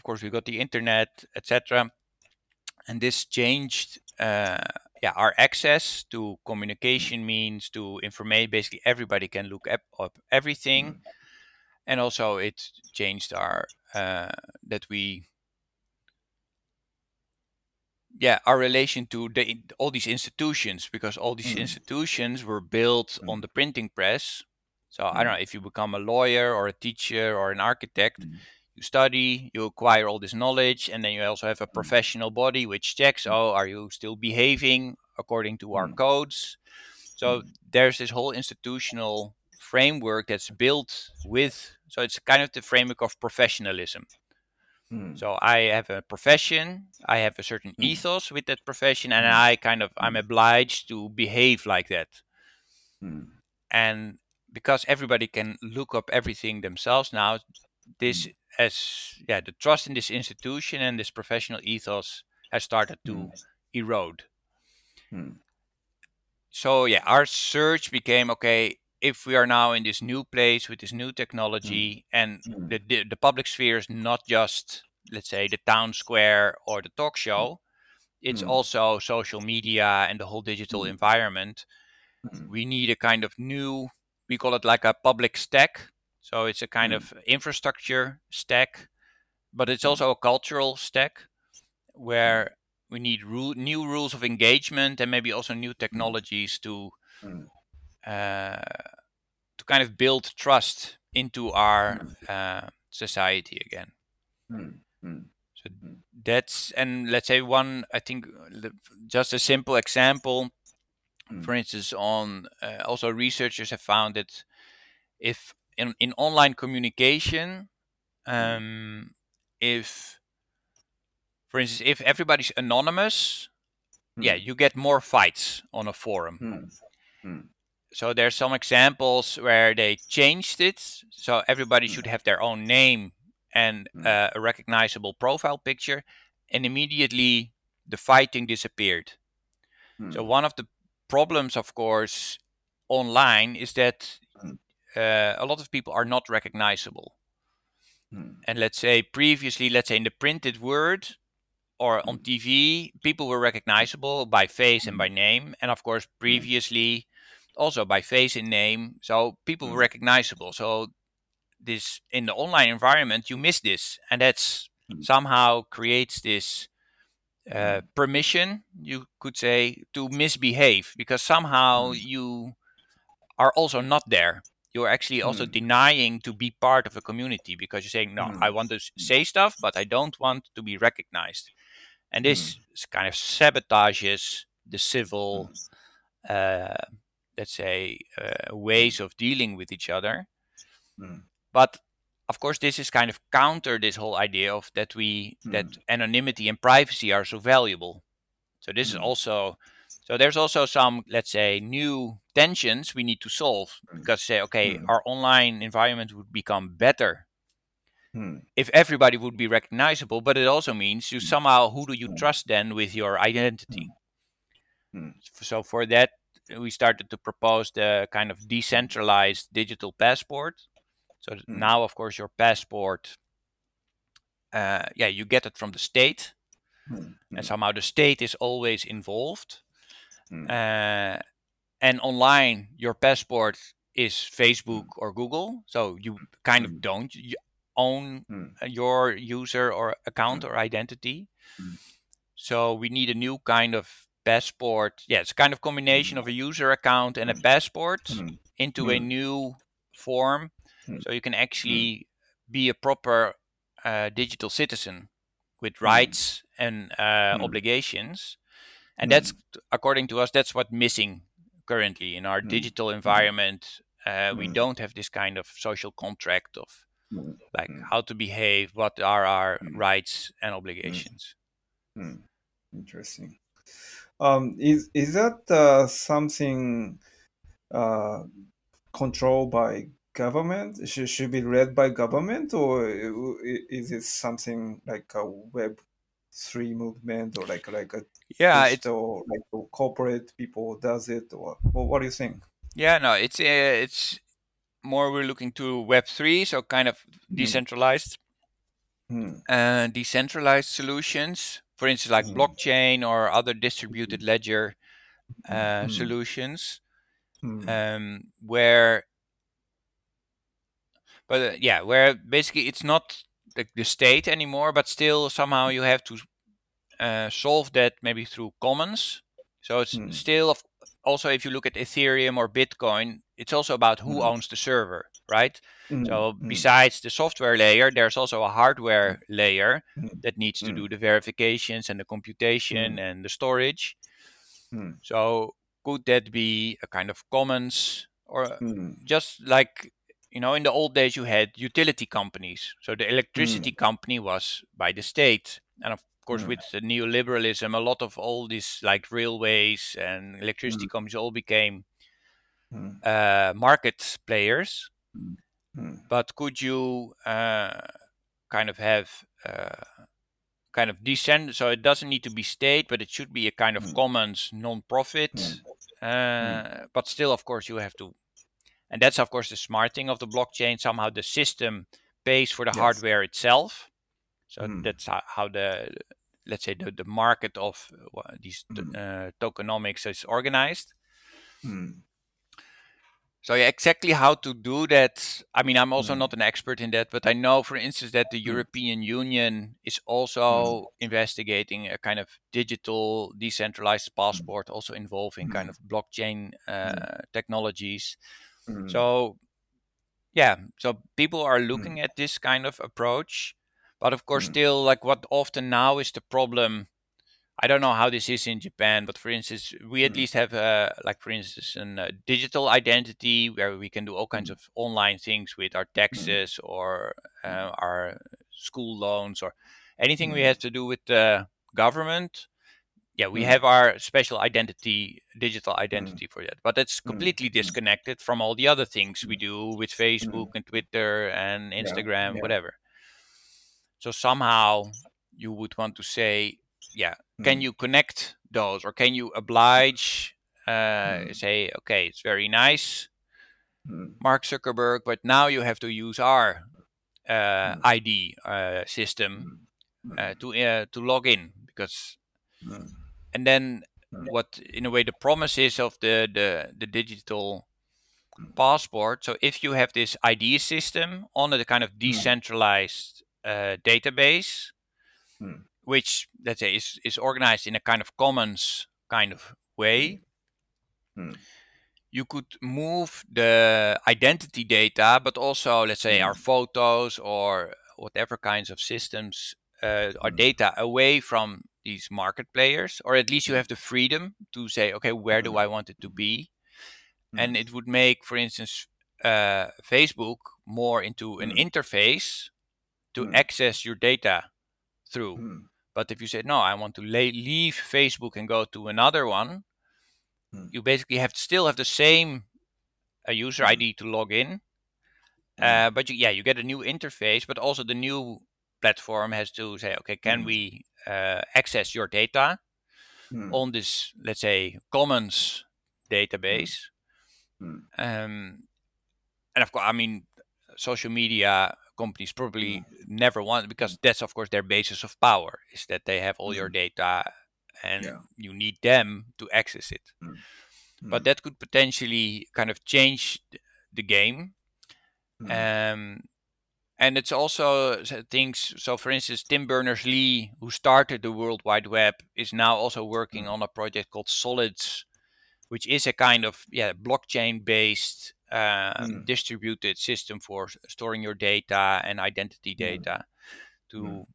course we got the internet etc and this changed uh, yeah our access to communication means to information basically everybody can look up, up everything. Mm-hmm. And also it changed our uh, that we yeah our relation to the all these institutions because all these mm-hmm. institutions were built mm-hmm. on the printing press. So i don't know if you become a lawyer or a teacher or an architect you study, you acquire all this knowledge, and then you also have a professional body which checks, oh, are you still behaving according to our codes? So there's this whole institutional framework that's built with, so it's kind of the framework of professionalism. mm, So I have a profession, I have a certain mm, ethos with that profession, and mm, I kind of I'm mm, obliged to behave like that. mm, And because everybody can look up everything themselves now, this as yeah the trust in this institution and this professional ethos has started to mm, erode. mm, So yeah, our search became okay. If we are now in this new place with this new technology, and mm, the, the the public sphere is not just let's say the town square or the talk show, it's mm, also social media and the whole digital Mm. environment. mm, We need a kind of new, we call it like a public stack. So it's a kind Mm. of infrastructure stack, but it's Mm. also a cultural stack where we need ru- new rules of engagement and maybe also new technologies to Mm. uh, to kind of build trust into our uh, society again. mm, mm, So that's and let's say one I think just a simple example. For instance, on uh, also researchers have found that if in, in online communication, um, if for instance if everybody's anonymous, yeah, Mm. you get more fights on a forum. Mm. Mm. So there's some examples where they changed it, so everybody Mm. should have their own name and Mm. uh, a recognizable profile picture, and immediately the fighting disappeared. So Mm. one of the problems, of course, online is that Mm. Uh, a lot of people are not recognizable. Mm. And let's say previously, let's say in the printed word or on Mm. TV, people were recognizable by face and by name, and of course previously also by face and name. So people were Mm. recognizable. So this in the online environment, you miss this, and that's somehow creates this uh, permission, you could say, to misbehave because somehow you are also not there. You're actually also Mm. denying to be part of a community because you're saying, no, Mm. I want to say stuff, but I don't want to be recognized. And this s- kind of sabotages the civil, uh, let's say, uh, ways of dealing with each other. Mm. But of course, this is kind of counter this whole idea of that we that Mm. anonymity and privacy are so valuable. So this is Mm. also so there's also some let's say new tensions we need to solve Mm. because say okay Mm. our online environment would become better Mm. if everybody would be recognizable but it also means you Mm. somehow who do you Mm. trust then with your identity Mm. so for that we started to propose the kind of decentralized digital passport so now of course your passport uh, yeah you get it from the state and somehow the state is always involved uh, and online your passport is facebook or google so you kind of Mm. don't own Mm. your user or account or identity Mm. so we need a new kind of passport yeah it's kind of combination of a user account and a passport Mm. into a Mm. new form Mm. so you can actually be a proper uh, digital citizen with Mm. rights and uh, Mm. obligations and Mm. that's according to us that's what's missing currently in our Mm. digital environment uh, we Mm. don't have this kind of social contract of like how to behave what are our rights and obligations. Interesting. Um, is is that uh, something uh, controlled by government? Should should be led by government, or is it something like a Web three movement, or like like a yeah it's digital like corporate people does it, or what, what do you think? yeah no it's uh, it's more we're looking to web 3 so kind of Mm. decentralized Mm. uh, decentralized solutions for instance like Mm. blockchain or other distributed ledger uh, Mm. solutions Mm. um, where but uh, yeah where basically it's not like the state anymore but still somehow you have to uh, solve that maybe through commons so it's Mm. still also if you look at ethereum or bitcoin it's also about who Mm. owns the server right Mm. so Mm. besides the software layer there's also a hardware layer Mm. that needs to do the verifications and the computation and the storage so could that be a kind of commons or just like you know in the old days you had utility companies so the electricity company was by the state and of course Mm. with the neoliberalism a lot of all these like railways and electricity companies all became Mm. uh, market players Mm. but could you uh, kind of have uh, kind of descend so it doesn't need to be state but it should be a kind of Mm. commons non-profit Mm. uh, but still of course you have to and that's of course the smart thing of the blockchain somehow the system pays for the Yes. hardware itself so Mm. that's how, how the let's say the, the market of uh, these Mm. uh, tokenomics is organized Mm. so yeah, exactly how to do that. I mean, I'm also Mm. not an expert in that, but I know, for instance, that the Mm. European Union is also investigating a kind of digital decentralized passport, also involving kind Mm. of blockchain uh, technologies. Mm. So yeah, so people are looking at this kind of approach, but of course, Mm. still like what often now is the problem. I don't know how this is in Japan, but for instance, we at Mm. least have uh, like for instance a uh, digital identity where we can do all kinds Mm. of online things with our taxes or uh, our school loans or anything we have to do with the government. Yeah, we Mm. have our special identity, digital identity for that, but it's Mm. completely Mm. disconnected from all the other things we Mm. do with Facebook and Twitter and Instagram, Yeah. whatever. So somehow you would want to say, yeah, can Mm. you connect those or can you oblige uh, Mm. say okay it's very nice Mm. mark zuckerberg but now you have to use our uh, Mm. id uh, system Mm. uh, to uh, to log in because Mm. And then Mm. what in a way the promise is of the the, the digital Mm. passport so if you have this id system on a kind of decentralized uh, database Mm. which let's say is, is organized in a kind of commons kind of way Mm. you could move the identity data but also let's say our Mm. photos or whatever kinds of systems uh, our Mm. data away from these market players or at least you have the freedom to say okay where do Mm. i want it to be and Mm. it would make for instance uh, facebook more into an Mm. interface to Mm. access your data through Mm. but if you say no, I want to la- leave Facebook and go to another one, Mm. you basically have to still have the same uh, user Mm. ID to log in. Mm. Uh, but you, yeah, you get a new interface, but also the new platform has to say, okay, can Mm. we access your data Mm. on this, let's say, commons database? Mm. Um, and of course, I mean, social media companies probably never want because that's of course their basis of power is that they have all your data and Yeah. you need them to access it. Mm. But that could potentially kind of change the game. Mm. Um, and it's also things. So, for instance, Tim Berners Lee, who started the World Wide Web, is now also working Mm. on a project called Solids, which is a kind of yeah blockchain-based uh, Mm. distributed system for storing your data and identity Mm. data to Mm.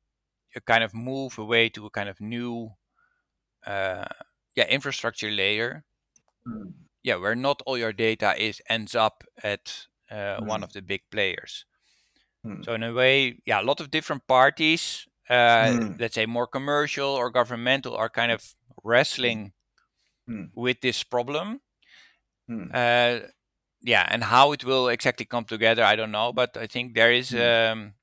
uh, kind of move away to a kind of new uh, yeah infrastructure layer Mm. yeah where not all your data is ends up at uh, one Mm. of the big players Mm. so in a way yeah a lot of different parties uh, Mm. let's say more commercial or governmental are kind of wrestling Mm. with this problem uh, yeah and how it will exactly come together i don't know but i think there is um,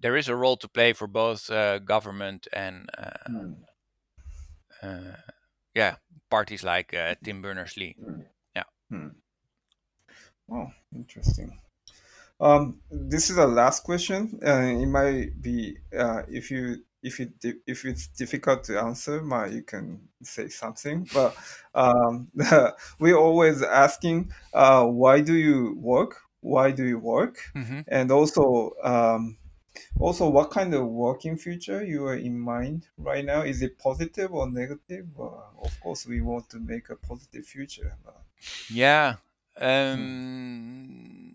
there is a role to play for both uh, government and uh, uh, yeah parties like uh, tim berners-lee Mm. Oh, interesting. Um, this is the last question. Uh, it might be uh, if you if it if it's difficult to answer, ma, you can say something. But um, we're always asking, uh, why do you work? Why do you work? hmm And also, um, also, what kind of working future you are in mind right now? Is it positive or negative? Uh, of course, we want to make a positive future. but- yeah um,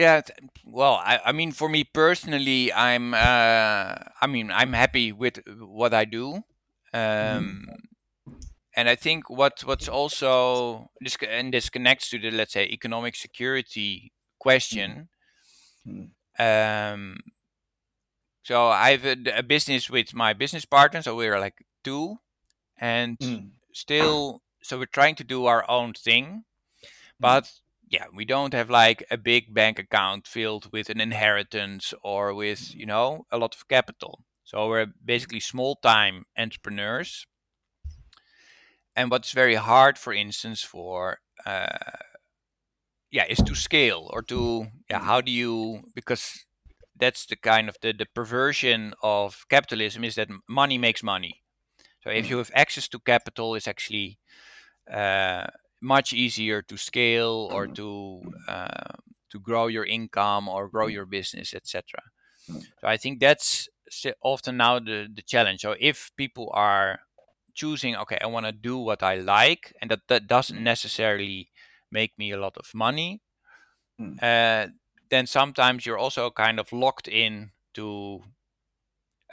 yeah well I, I mean for me personally i'm uh, i mean i'm happy with what i do um, and I think what what's also this and this connects to the let's say economic security question. Mm. Um, so I have a, a business with my business partner, so we're like two, and Mm. still, so we're trying to do our own thing, Mm. but yeah, we don't have like a big bank account filled with an inheritance or with you know a lot of capital. So we're basically small time entrepreneurs. And what's very hard, for instance, for uh, yeah, is to scale or to yeah, how do you because that's the kind of the, the perversion of capitalism is that money makes money. So if Mm. you have access to capital, it's actually uh, much easier to scale or Mm. to uh, to grow your income or grow Mm. your business, etc. Mm. So I think that's often now the the challenge. So if people are choosing, okay, I want to do what I like, and that that doesn't Mm. necessarily make me a lot of money, Mm. uh, then sometimes you're also kind of locked in to,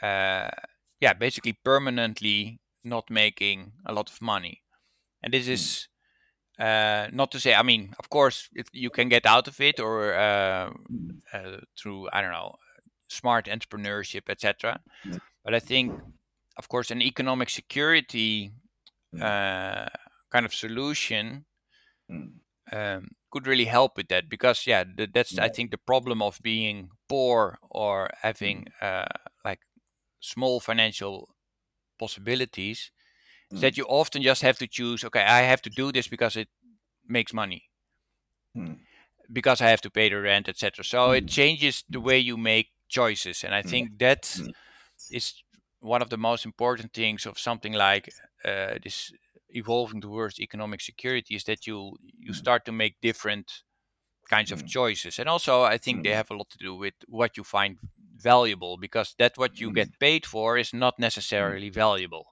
uh, yeah, basically permanently not making a lot of money. And this is uh, not to say, I mean, of course, if you can get out of it or uh, Mm. uh, through, I don't know, smart entrepreneurship, etc. Mm. But I think, of course, an economic security Mm. uh, kind of solution Mm. um, could really help with that because yeah th- that's i think the problem of being poor or having uh, like small financial possibilities Mm. that you often just have to choose okay i have to do this because it makes money Mm. because i have to pay the rent etc so it Mm. changes the way you make choices and i Mm. think that Mm. is one of the most important things of something like uh, this evolving towards economic security is that you you Mm. start to make different kinds of Mm. choices and also i think they Mm. have a lot to do with what you find valuable because that what you Mm. get paid for is not necessarily valuable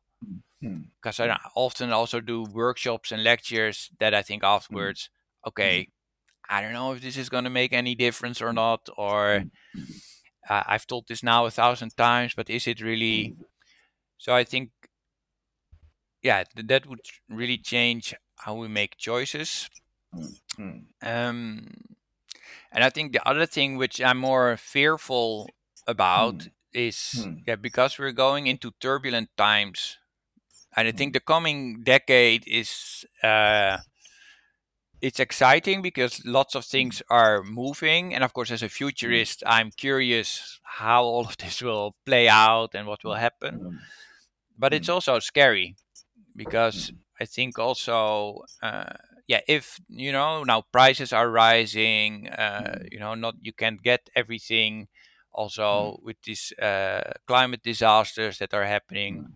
Mm. because i often also do workshops and lectures that i think afterwards okay i don't know if this is going to make any difference or not or Mm. uh, i've told this now a thousand times but is it really so i think yeah th- that would really change how we make choices Mm. um, and I think the other thing which I'm more fearful about Mm. is Mm. yeah because we're going into turbulent times, and I think Mm. the coming decade is uh, it's exciting because lots of things are moving, and of course as a futurist, I'm curious how all of this will play out and what will happen. But it's also scary because. I think also, uh, yeah, if you know now prices are rising, uh, you know, not you can't get everything. Also, with these uh, climate disasters that are happening.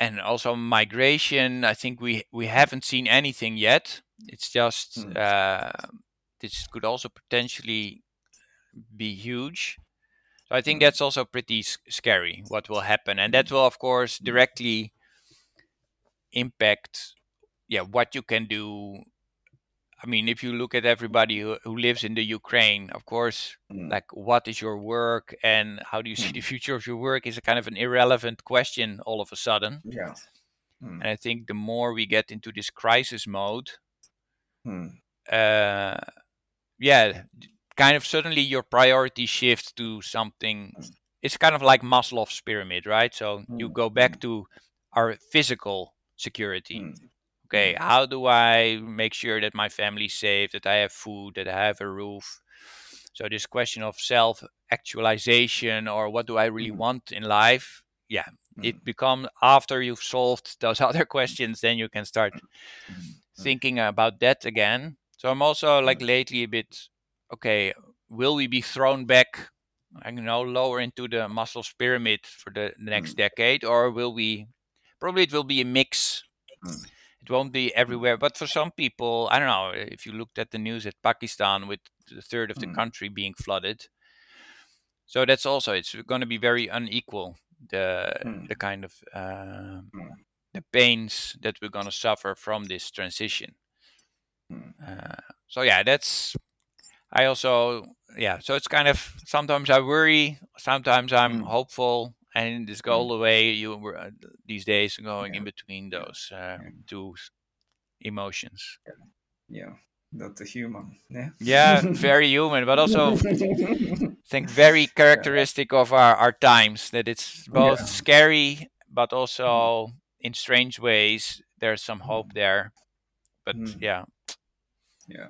And also migration, I think we we haven't seen anything yet. It's just Mm. uh, this could also potentially be huge. So I think Mm. that's also pretty scary what will happen, and that will of course directly impact yeah what you can do i mean if you look at everybody who, who lives in the ukraine of course Mm. like what is your work and how do you see Mm. the future of your work is a kind of an irrelevant question all of a sudden Yeah. Mm. and i think the more we get into this crisis mode Mm. uh yeah kind of suddenly your priority shifts to something it's kind of like maslow's pyramid right so you Mm. go back to our physical security Mm. Okay how do i make sure that my family's safe that i have food that i have a roof so this question of self actualization or what do i really Mm. want in life yeah Mm. it becomes after you've solved those other questions then you can start Mm. thinking about that again so i'm also like lately a bit okay will we be thrown back i don't know lower into the Maslow's pyramid for the, the next Mm. decade or will we probably it will be a mix Mm. It won't be everywhere but for some people i don't know if you looked at the news at pakistan with a third of the Mm. country being flooded so that's also it's going to be very unequal the Mm. the kind of uh, Mm. the pains that we're going to suffer from this transition Mm. uh, so yeah that's i also yeah so it's kind of sometimes i worry sometimes i'm Mm. hopeful and just go all the way. You were uh, these days going Yeah. in between those uh, Yeah. two emotions. Yeah, that's a human. Yeah. Yeah, very human, but also think very characteristic of our, our times that it's both Yeah. scary but also in strange ways there's some hope there but Mm. yeah yeah.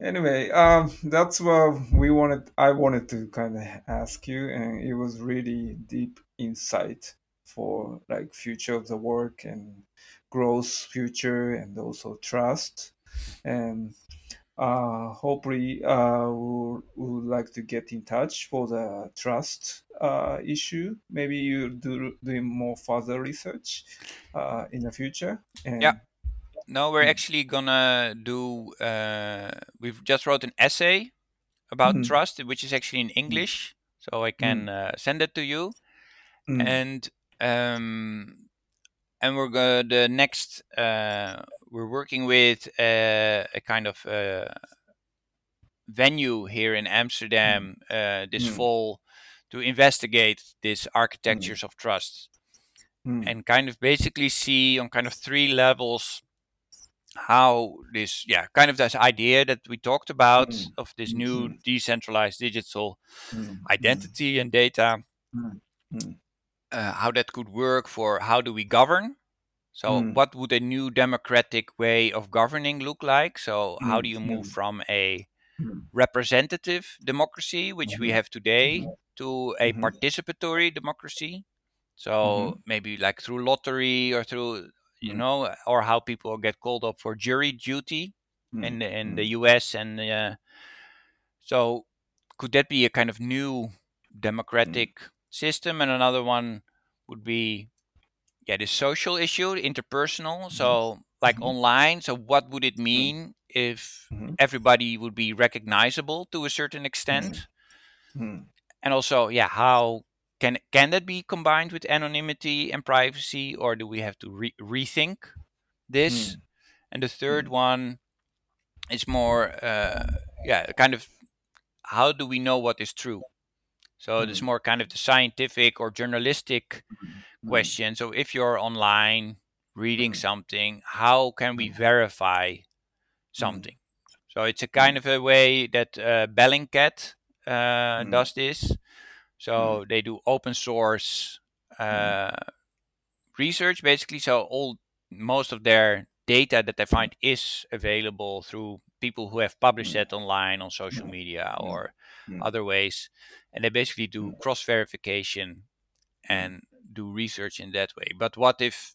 Anyway, um, that's what we wanted. I wanted to kind of ask you, and it was really deep insight for like future of the work and growth future and also trust and uh, hopefully uh, we'll, we would like to get in touch for the trust uh, issue. Maybe you do doing more further research uh, in the future. And Yeah. No we're Mm. actually gonna do uh, we've just wrote an essay about Mm. trust which is actually in english so i can uh, send it to you Mm, and um and we're going to the next uh we're working with uh, a kind of uh venue here in amsterdam uh this Mm. fall to investigate these architectures of trust mm, and kind of basically see on kind of three levels how this yeah kind of this idea that we talked about Mm. of this new Mhm. decentralized digital mm, identity and data Mm. Mm. uh, how that could work for how do we govern so Mm. what would a new democratic way of governing look like so how do Mm, you move mm. from a Mm. representative democracy which we Mhm. have today to a Mhm. participatory democracy so maybe like through lottery or through you Mm. know or how people get called up for jury duty Mm. in the, in Mm. the US and uh, so could that be a kind of new democratic system and another one would be yeah the social issue interpersonal so like Mhm. online so what would it mean if Mhm. everybody would be recognizable to a certain extent Mm. and also yeah how can can that be combined with anonymity and privacy or do we have to re- rethink this Mm. and the third one is more uh, yeah kind of how do we know what is true so it's Mm. more kind of the scientific or journalistic Mm. question so if you're online reading Mm. something how can we Mm. verify something so it's a kind of a way that uh, bellingcat uh, Mm. does this so they do open source uh, research basically so all most of their data that they find is available through people who have published Mm. it online on social Mm. media Mm. or Mm. other ways and they basically do Mm. cross verification and do research in that way but what if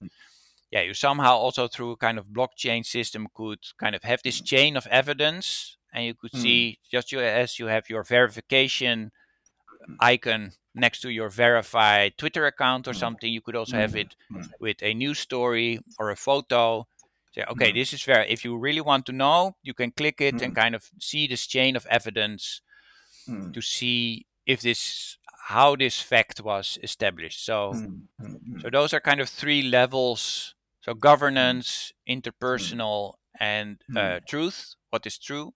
yeah you somehow also through a kind of blockchain system could kind of have this chain of evidence and you could Mm. see just you, as you have your verification icon next to your verified twitter account or Mm. something you could also have Mm. it Mm. with a news story or a photo. Say okay Mm. this is very if you really want to know you can click it and kind of see this chain of evidence to see if this how this fact was established. So so those are kind of three levels. So governance interpersonal and uh, truth what is true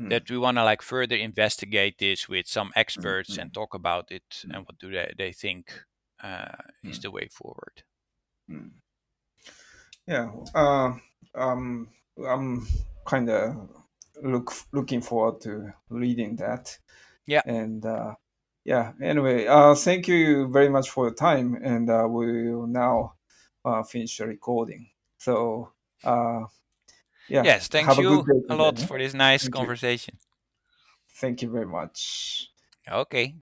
Mm. Mm. that we want to like further investigate this with some experts mm. and talk about it and what do they, they think uh, is the way forward. Yeah. Uh, um, I'm kind of look looking forward to reading that. Yeah. And uh, yeah. Anyway, uh, thank you very much for your time, and uh, we will now uh, finish the recording. So uh, yeah. yes thank a you day a lot today. for this nice Thank you. conversation Thank you very much. okay